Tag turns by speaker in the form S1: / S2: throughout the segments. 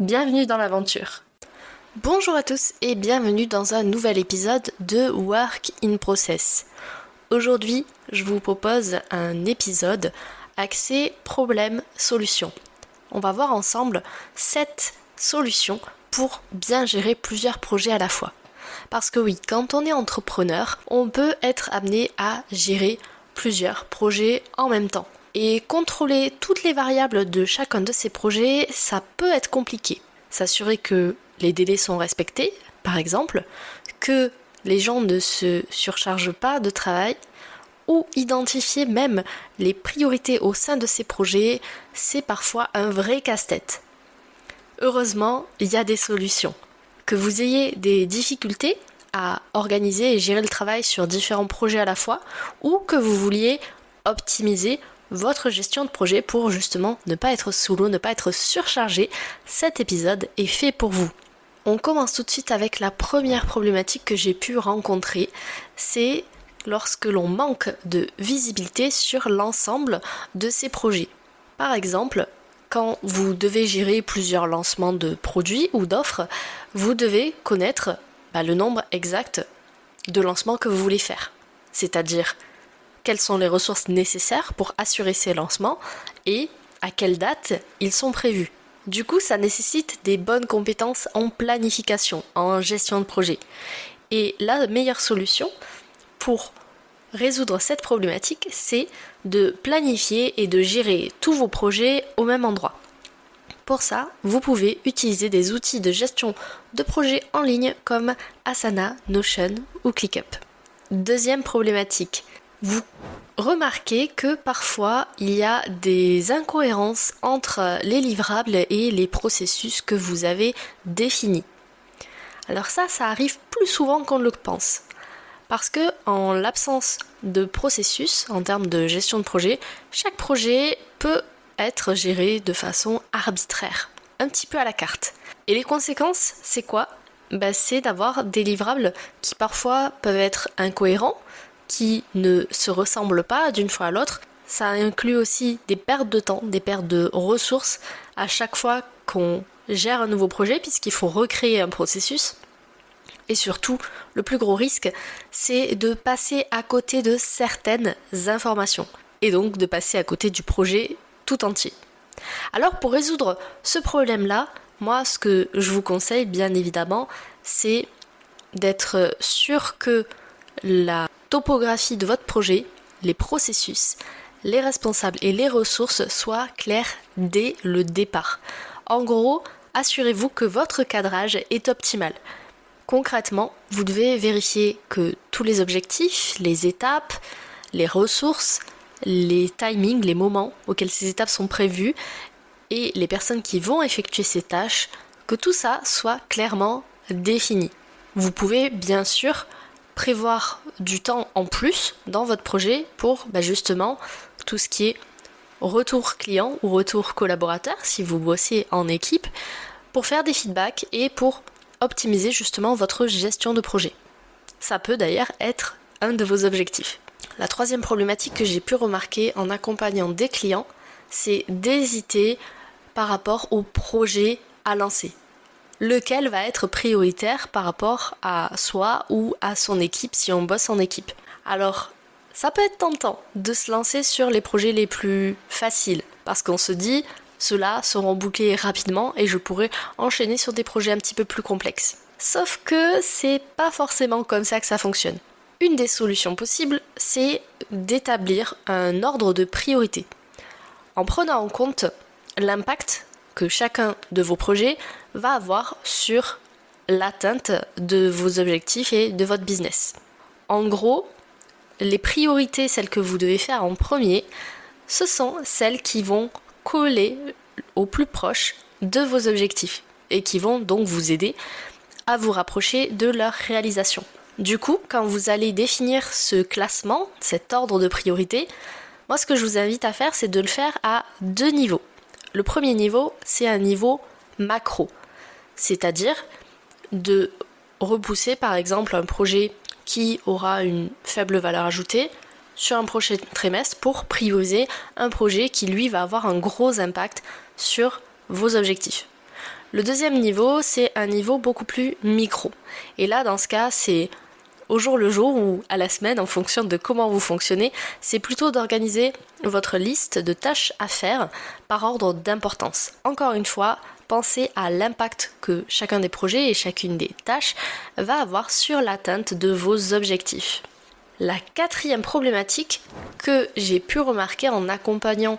S1: Bienvenue dans l'aventure. Bonjour à tous et bienvenue dans un nouvel épisode de Work in Process. Aujourd'hui, je vous propose un épisode axé problème-solution. On va voir ensemble 7 solutions pour bien gérer plusieurs projets à la fois. Parce que oui, quand on est entrepreneur, on peut être amené à gérer plusieurs projets en même temps. Et contrôler toutes les variables de chacun de ces projets, ça peut être compliqué. S'assurer que les délais sont respectés, par exemple, que les gens ne se surchargent pas de travail, ou identifier même les priorités au sein de ces projets, c'est parfois un vrai casse-tête. Heureusement, il y a des solutions. Que vous ayez des difficultés à organiser et gérer le travail sur différents projets à la fois, ou que vous vouliez optimiser votre gestion de projet pour justement ne pas être sous l'eau, ne pas être surchargé, cet épisode est fait pour vous. On commence tout de suite avec la première problématique que j'ai pu rencontrer, c'est lorsque l'on manque de visibilité sur l'ensemble de ces projets. Par exemple, quand vous devez gérer plusieurs lancements de produits ou d'offres, vous devez connaître bah, le nombre exact de lancements que vous voulez faire. C'est-à-dire quelles sont les ressources nécessaires pour assurer ces lancements et à quelle date ils sont prévus. Du coup, ça nécessite des bonnes compétences en planification, en gestion de projet. Et la meilleure solution pour résoudre cette problématique, c'est de planifier et de gérer tous vos projets au même endroit. Pour ça, vous pouvez utiliser des outils de gestion de projets en ligne comme Asana, Notion ou ClickUp. Deuxième problématique, vous remarquez que parfois il y a des incohérences entre les livrables et les processus que vous avez définis. Alors ça, ça arrive plus souvent qu'on ne le pense. Parce que en l'absence de processus en termes de gestion de projet, chaque projet peut être géré de façon arbitraire, un petit peu à la carte. Et les conséquences, c'est quoi? Bah, C'est d'avoir des livrables qui parfois peuvent être incohérents, qui ne se ressemblent pas d'une fois à l'autre. Ça inclut aussi des pertes de temps, des pertes de ressources à chaque fois qu'on gère un nouveau projet puisqu'il faut recréer un processus. Et surtout, le plus gros risque, c'est de passer à côté de certaines informations et donc de passer à côté du projet tout entier. Alors pour résoudre ce problème-là, moi ce que je vous conseille bien évidemment, c'est d'être sûr que la topographie de votre projet, les processus, les responsables et les ressources soient clairs dès le départ. En gros, assurez-vous que votre cadrage est optimal. Concrètement, vous devez vérifier que tous les objectifs, les étapes, les ressources, les timings, les moments auxquels ces étapes sont prévues et les personnes qui vont effectuer ces tâches, que tout ça soit clairement défini. Vous pouvez bien sûr prévoir du temps en plus dans votre projet pour bah, justement tout ce qui est retour client ou retour collaborateur si vous bossez en équipe pour faire des feedbacks et pour optimiser justement votre gestion de projet. Ça peut d'ailleurs être un de vos objectifs. La troisième problématique que j'ai pu remarquer en accompagnant des clients, c'est d'hésiter par rapport au projet à lancer lequel va être prioritaire par rapport à soi ou à son équipe si on bosse en équipe. Alors, ça peut être tentant de se lancer sur les projets les plus faciles parce qu'on se dit ceux-là seront bouclés rapidement et je pourrai enchaîner sur des projets un petit peu plus complexes. Sauf que c'est pas forcément comme ça que ça fonctionne. Une des solutions possibles, c'est d'établir un ordre de priorité en prenant en compte l'impact que chacun de vos projets va avoir sur l'atteinte de vos objectifs et de votre business. En gros, les priorités, celles que vous devez faire en premier, ce sont celles qui vont coller au plus proche de vos objectifs. et qui vont donc vous aider à vous rapprocher de leur réalisation. Du coup, quand vous allez définir ce classement, cet ordre de priorité, moi ce que je vous invite à faire, c'est de le faire à deux niveaux. Le premier niveau, c'est un niveau macro, c'est-à-dire de repousser par exemple un projet qui aura une faible valeur ajoutée sur un prochain trimestre pour prioriser un projet qui lui va avoir un gros impact sur vos objectifs. Le deuxième niveau, c'est un niveau beaucoup plus micro. Et là, dans ce cas, c'est au jour le jour ou à la semaine en fonction de comment vous fonctionnez, c'est plutôt d'organiser votre liste de tâches à faire par ordre d'importance. Encore une fois, pensez à l'impact que chacun des projets et chacune des tâches va avoir sur l'atteinte de vos objectifs. La quatrième problématique que j'ai pu remarquer en accompagnant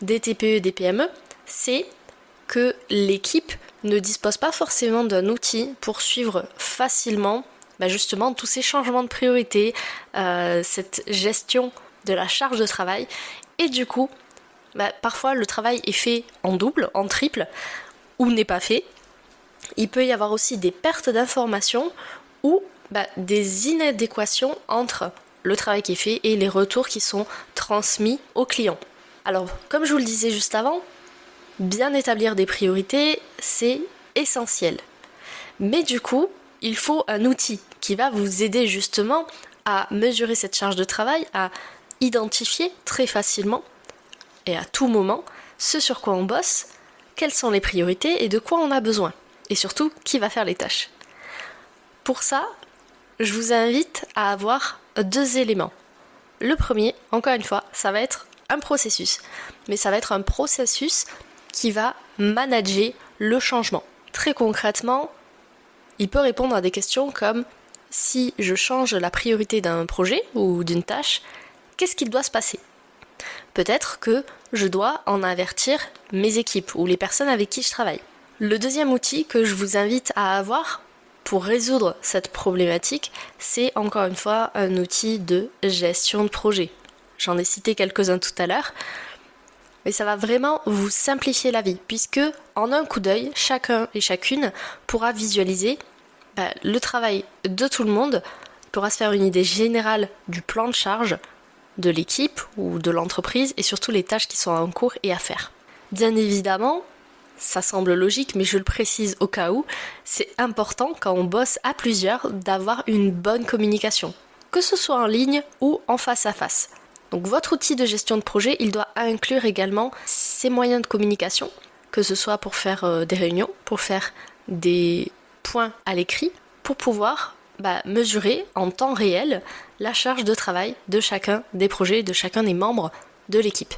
S1: des TPE et des PME, c'est que l'équipe ne dispose pas forcément d'un outil pour suivre facilement bah, justement tous ces changements de priorité, euh, cette gestion de la charge de travail. Et du coup, bah, parfois le travail est fait en double, en triple, ou n'est pas fait. Il peut y avoir aussi des pertes d'informations ou bah, des inadéquations entre le travail qui est fait et les retours qui sont transmis aux clients. Alors, comme je vous le disais juste avant, bien établir des priorités, c'est essentiel. Mais du coup, il faut un outil qui va vous aider justement à mesurer cette charge de travail, à identifier très facilement et à tout moment ce sur quoi on bosse, quelles sont les priorités et de quoi on a besoin. Et surtout, qui va faire les tâches. Pour ça, je vous invite à avoir deux éléments. Le premier, encore une fois, ça va être un processus. Mais ça va être un processus qui va manager le changement. Très concrètement, il peut répondre à des questions comme si je change la priorité d'un projet ou d'une tâche, qu'est-ce qu'il doit se passer? Peut-être que je dois en avertir mes équipes ou les personnes avec qui je travaille. Le deuxième outil que je vous invite à avoir pour résoudre cette problématique, c'est encore une fois un outil de gestion de projet. J'en ai cité quelques-uns tout à l'heure, mais ça va vraiment vous simplifier la vie, puisque en un coup d'œil, chacun et chacune pourra visualiser bah, le travail de tout le monde, pourra se faire une idée générale du plan de charge de l'équipe ou de l'entreprise et surtout les tâches qui sont en cours et à faire. Bien évidemment, ça semble logique, mais je le précise au cas où, c'est important quand on bosse à plusieurs d'avoir une bonne communication, que ce soit en ligne ou en face à face. Donc votre outil de gestion de projet, il doit inclure également ces moyens de communication, que ce soit pour faire euh, des réunions, pour faire des points à l'écrit, pour pouvoir bah, mesurer en temps réel la charge de travail de chacun des projets, de chacun des membres de l'équipe.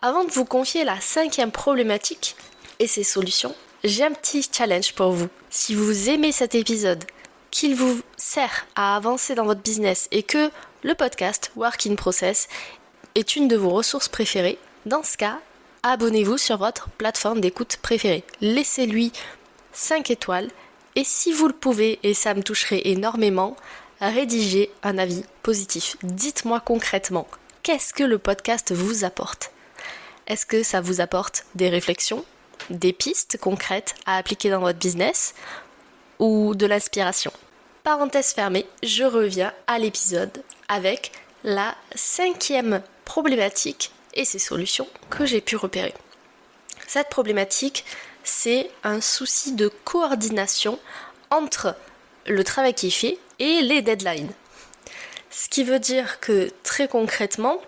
S1: Avant de vous confier la cinquième problématique et ses solutions, j'ai un petit challenge pour vous. Si vous aimez cet épisode, qu'il vous sert à avancer dans votre business et que le podcast Work in Process est une de vos ressources préférées, dans ce cas, abonnez-vous sur votre plateforme d'écoute préférée. Laissez-lui 5 étoiles et si vous le pouvez, et ça me toucherait énormément, rédigez un avis positif. Dites-moi concrètement, qu'est-ce que le podcast vous apporte? Est-ce que ça vous apporte des réflexions, des pistes concrètes à appliquer dans votre business ou de l'inspiration? Parenthèse fermée, je reviens à l'épisode avec la cinquième problématique et ses solutions que j'ai pu repérer. Cette problématique, c'est un souci de coordination entre le travail qui est fait et les deadlines. Ce qui veut dire que très concrètement,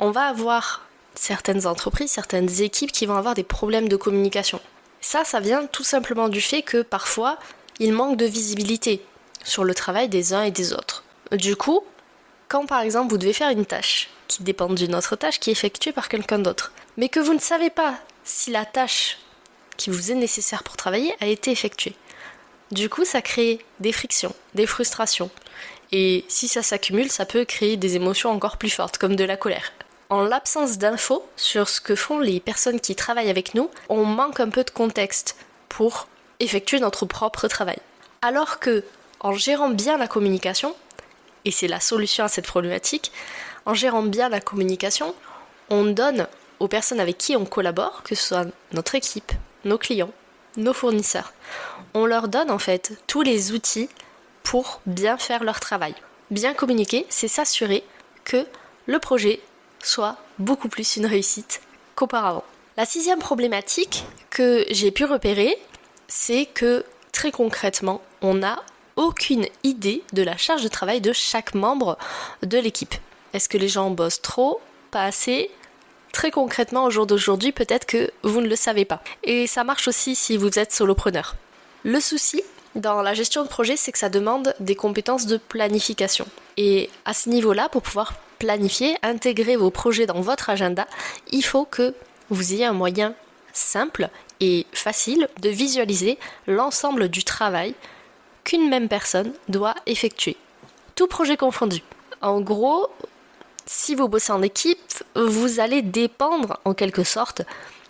S1: on va avoir certaines entreprises, certaines équipes qui vont avoir des problèmes de communication. Ça, ça vient tout simplement du fait que parfois, il manque de visibilité sur le travail des uns et des autres. Du coup, quand par exemple vous devez faire une tâche qui dépend d'une autre tâche qui est effectuée par quelqu'un d'autre, mais que vous ne savez pas si la tâche qui vous est nécessaire pour travailler a été effectuée. Du coup, ça crée des frictions, des frustrations. Et si ça s'accumule, ça peut créer des émotions encore plus fortes, comme de la colère. En l'absence d'infos sur ce que font les personnes qui travaillent avec nous, on manque un peu de contexte pour effectuer notre propre travail. Alors que, en gérant bien la communication, et c'est la solution à cette problématique, en gérant bien la communication, on donne aux personnes avec qui on collabore, que ce soit notre équipe, nos clients, nos fournisseurs. On leur donne en fait tous les outils pour bien faire leur travail. Bien communiquer, c'est s'assurer que le projet soit beaucoup plus une réussite qu'auparavant. La sixième problématique que j'ai pu repérer, c'est que très concrètement, on n'a aucune idée de la charge de travail de chaque membre de l'équipe. Est-ce que les gens bossent trop, pas assez? Très concrètement, au jour d'aujourd'hui, peut-être que vous ne le savez pas. Et ça marche aussi si vous êtes solopreneur. Le souci dans la gestion de projet, c'est que ça demande des compétences de planification. Et à ce niveau-là, pour pouvoir planifier, intégrer vos projets dans votre agenda, il faut que vous ayez un moyen simple et facile de visualiser l'ensemble du travail qu'une même personne doit effectuer. Tout projet confondu. En gros, si vous bossez en équipe, vous allez dépendre en quelque sorte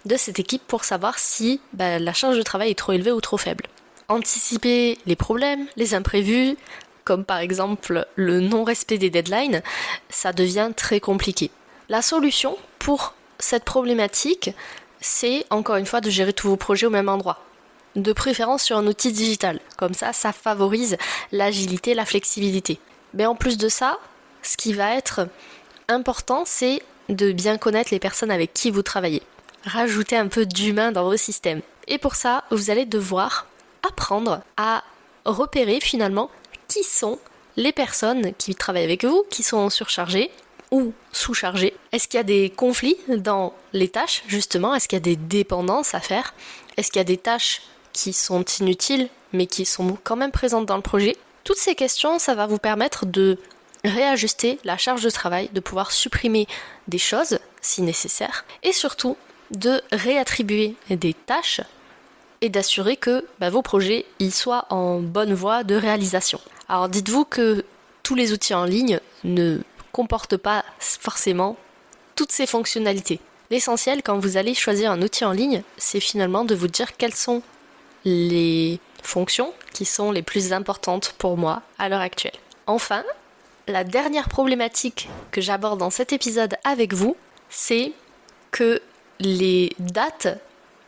S1: de cette équipe pour savoir si bah, la charge de travail est trop élevée ou trop faible. Anticiper les problèmes, les imprévus, comme par exemple le non-respect des deadlines, ça devient très compliqué. La solution pour cette problématique, c'est encore une fois de gérer tous vos projets au même endroit. De préférence sur un outil digital. Comme ça, ça favorise l'agilité, la flexibilité. Mais en plus de ça, ce qui va être important, c'est de bien connaître les personnes avec qui vous travaillez. Rajouter un peu d'humain dans vos systèmes. Et pour ça, vous allez devoir apprendre à repérer finalement qui sont les personnes qui travaillent avec vous, qui sont surchargées ou sous-chargées. Est-ce qu'il y a des conflits dans les tâches, justement? Est-ce qu'il y a des dépendances à faire? Est-ce qu'il y a des tâches qui sont inutiles mais qui sont quand même présentes dans le projet Toutes ces questions, ça va vous permettre de réajuster la charge de travail, de pouvoir supprimer des choses si nécessaire, et surtout de réattribuer des tâches et d'assurer que bah, vos projets y soient en bonne voie de réalisation. Alors dites-vous que tous les outils en ligne ne comportent pas forcément toutes ces fonctionnalités. L'essentiel quand vous allez choisir un outil en ligne, c'est finalement de vous dire quelles sont les fonctions qui sont les plus importantes pour moi à l'heure actuelle. Enfin, la dernière problématique que j'aborde dans cet épisode avec vous, c'est que les dates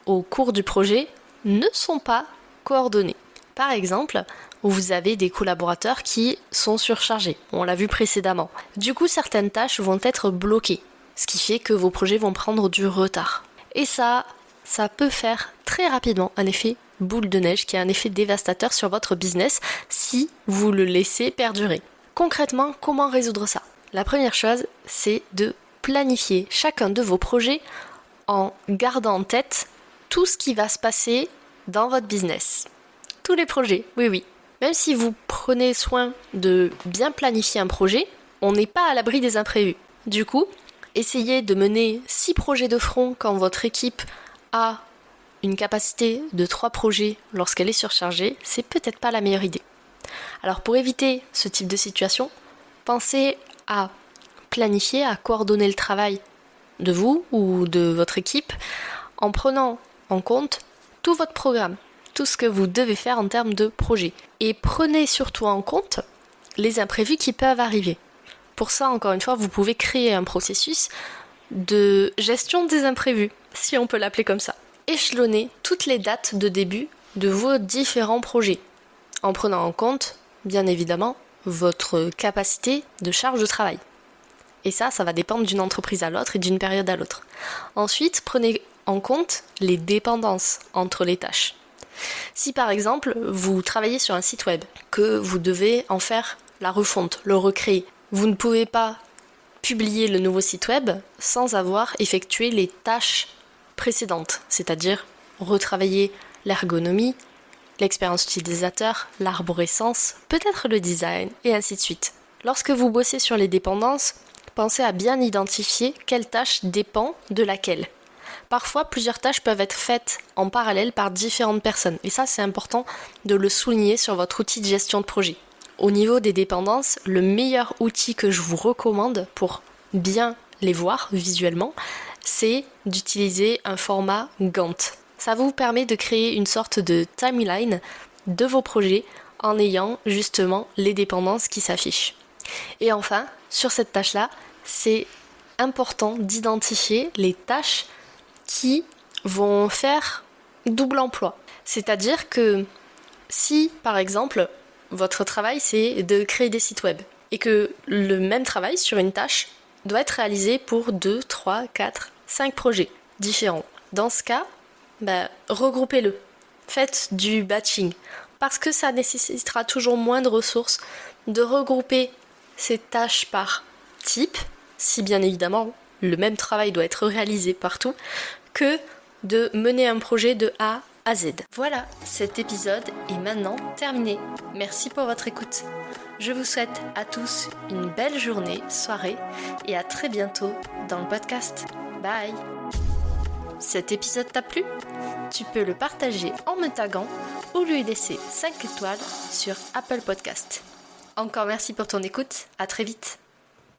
S1: au cours du projet ne sont pas coordonnées. Par exemple, vous avez des collaborateurs qui sont surchargés, on l'a vu précédemment. Du coup, certaines tâches vont être bloquées, ce qui fait que vos projets vont prendre du retard. Et ça, ça peut faire très rapidement un effet boule de neige qui a un effet dévastateur sur votre business si vous le laissez perdurer. Concrètement, comment résoudre ça? La première chose, c'est de planifier chacun de vos projets en gardant en tête tout ce qui va se passer dans votre business. Tous les projets, oui oui. Même si vous prenez soin de bien planifier un projet, on n'est pas à l'abri des imprévus. Du coup, essayez de mener 6 projets de front quand votre équipe a une capacité de 3 projets lorsqu'elle est surchargée, c'est peut-être pas la meilleure idée. Alors pour éviter ce type de situation, pensez à planifier, à coordonner le travail de vous ou de votre équipe en prenant en compte tout votre programme, tout ce que vous devez faire en termes de projet. Et prenez surtout en compte les imprévus qui peuvent arriver. Pour ça, encore une fois, vous pouvez créer un processus de gestion des imprévus, si on peut l'appeler comme ça. Échelonnez toutes les dates de début de vos différents projets en prenant en compte, bien évidemment, votre capacité de charge de travail. Et ça, ça va dépendre d'une entreprise à l'autre et d'une période à l'autre. Ensuite, prenez en compte les dépendances entre les tâches. Si par exemple, vous travaillez sur un site web, que vous devez en faire la refonte, le recréer, vous ne pouvez pas publier le nouveau site web sans avoir effectué les tâches précédentes, c'est-à-dire retravailler l'ergonomie, l'expérience utilisateur, l'arborescence, peut-être le design, et ainsi de suite. Lorsque vous bossez sur les dépendances, pensez à bien identifier quelle tâche dépend de laquelle. Parfois, plusieurs tâches peuvent être faites en parallèle par différentes personnes, et ça c'est important de le souligner sur votre outil de gestion de projet. Au niveau des dépendances, le meilleur outil que je vous recommande pour bien les voir visuellement, c'est d'utiliser un format Gantt. Ça vous permet de créer une sorte de timeline de vos projets en ayant justement les dépendances qui s'affichent. Et enfin, sur cette tâche-là, c'est important d'identifier les tâches qui vont faire double emploi. C'est-à-dire que si, par exemple, votre travail c'est de créer des sites web et que le même travail sur une tâche doit être réalisé pour 2, 3, 4, 5 projets différents. Dans ce cas, bah, regroupez-le. Faites du batching parce que ça nécessitera toujours moins de ressources de regrouper ces tâches par type, si bien évidemment le même travail doit être réalisé partout, que de mener un projet de A à Z. Voilà, cet épisode est maintenant terminé. Merci pour votre écoute. Je vous souhaite à tous une belle journée, soirée et à très bientôt dans le podcast. Bye. Cet épisode t'a plu? Tu peux le partager en me taguant ou lui laisser 5 étoiles sur Apple Podcast. Encore merci pour ton écoute, à très vite